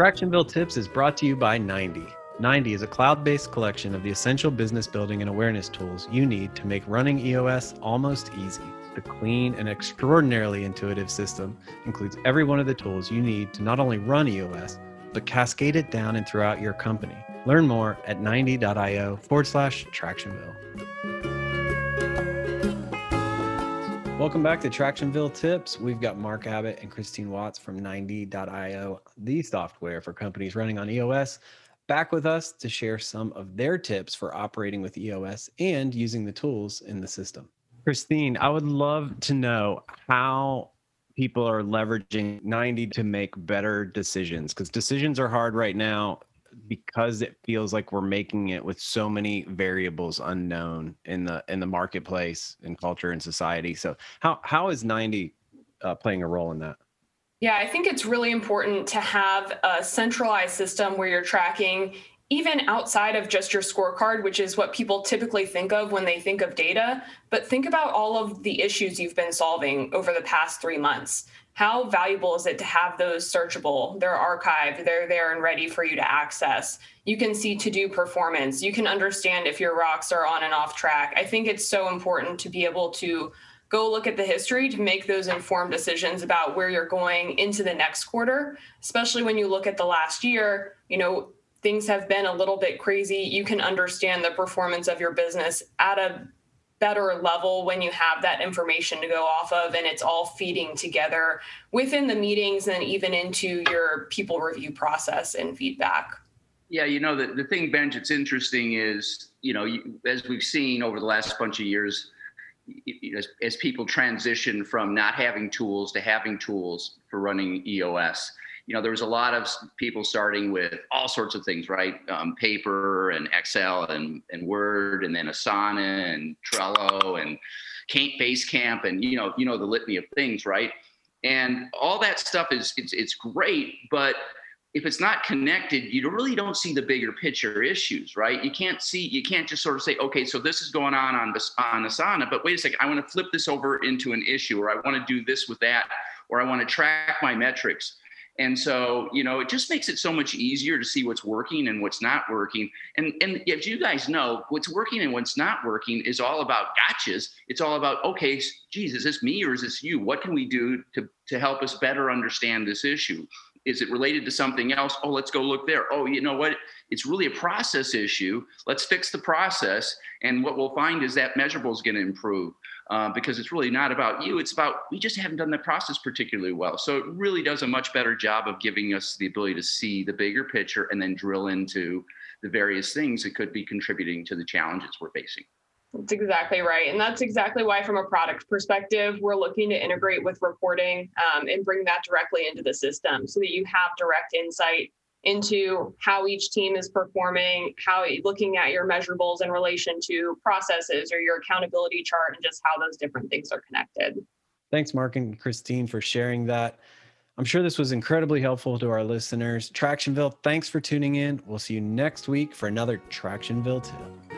Tractionville Tips is brought to you by 90. 90 is a cloud based collection of the essential business building and awareness tools you need to make running EOS almost easy. The clean and extraordinarily intuitive system includes every one of the tools you need to not only run EOS, but cascade it down and throughout your company. Learn more at 90.io forward slash Tractionville. Welcome back to Tractionville Tips. We've got Mark Abbott and Christine Watts from 90.io, the software for companies running on EOS, back with us to share some of their tips for operating with EOS and using the tools in the system. Christine, I would love to know how people are leveraging 90 to make better decisions because decisions are hard right now because it feels like we're making it with so many variables unknown in the in the marketplace and culture and society. So how how is 90 uh, playing a role in that? Yeah i think it's really important to have a centralized system where you're tracking even outside of just your scorecard, which is what people typically think of when they think of data, but think about all of the issues you've been solving over the past three months. How valuable is it to have those searchable? They're archived, they're there and ready for you to access. You can see to do performance. You can understand if your rocks are on and off track. I think it's so important to be able to go look at the history to make those informed decisions about where you're going into the next quarter, especially when you look at the last year. You know, things have been a little bit crazy, you can understand the performance of your business at a better level when you have that information to go off of and it's all feeding together within the meetings and even into your people review process and feedback. Yeah, you know, the, the thing, Benj, it's interesting is, you know, you, as we've seen over the last bunch of years, as, as people transition from not having tools to having tools for running EOS, you know, there was a lot of people starting with all sorts of things, right? Um, paper and Excel and, and Word, and then Asana and Trello and Basecamp, and you know, you know the litany of things, right? And all that stuff is it's it's great, but if it's not connected, you really don't see the bigger picture issues, right? You can't see, you can't just sort of say, okay, so this is going on on, on Asana, but wait a second, I want to flip this over into an issue, or I want to do this with that, or I want to track my metrics. And so, you know, it just makes it so much easier to see what's working and what's not working. And and as you guys know, what's working and what's not working is all about gotchas. It's all about, okay, geez, is this me or is this you? What can we do to to help us better understand this issue? Is it related to something else? Oh, let's go look there. Oh, you know what? It's really a process issue. Let's fix the process. And what we'll find is that measurable is going to improve uh, because it's really not about you. It's about we just haven't done the process particularly well. So it really does a much better job of giving us the ability to see the bigger picture and then drill into the various things that could be contributing to the challenges we're facing. That's exactly right. And that's exactly why, from a product perspective, we're looking to integrate with reporting um, and bring that directly into the system so that you have direct insight into how each team is performing, how looking at your measurables in relation to processes or your accountability chart and just how those different things are connected. Thanks, Mark and Christine, for sharing that. I'm sure this was incredibly helpful to our listeners. Tractionville, thanks for tuning in. We'll see you next week for another Tractionville tip.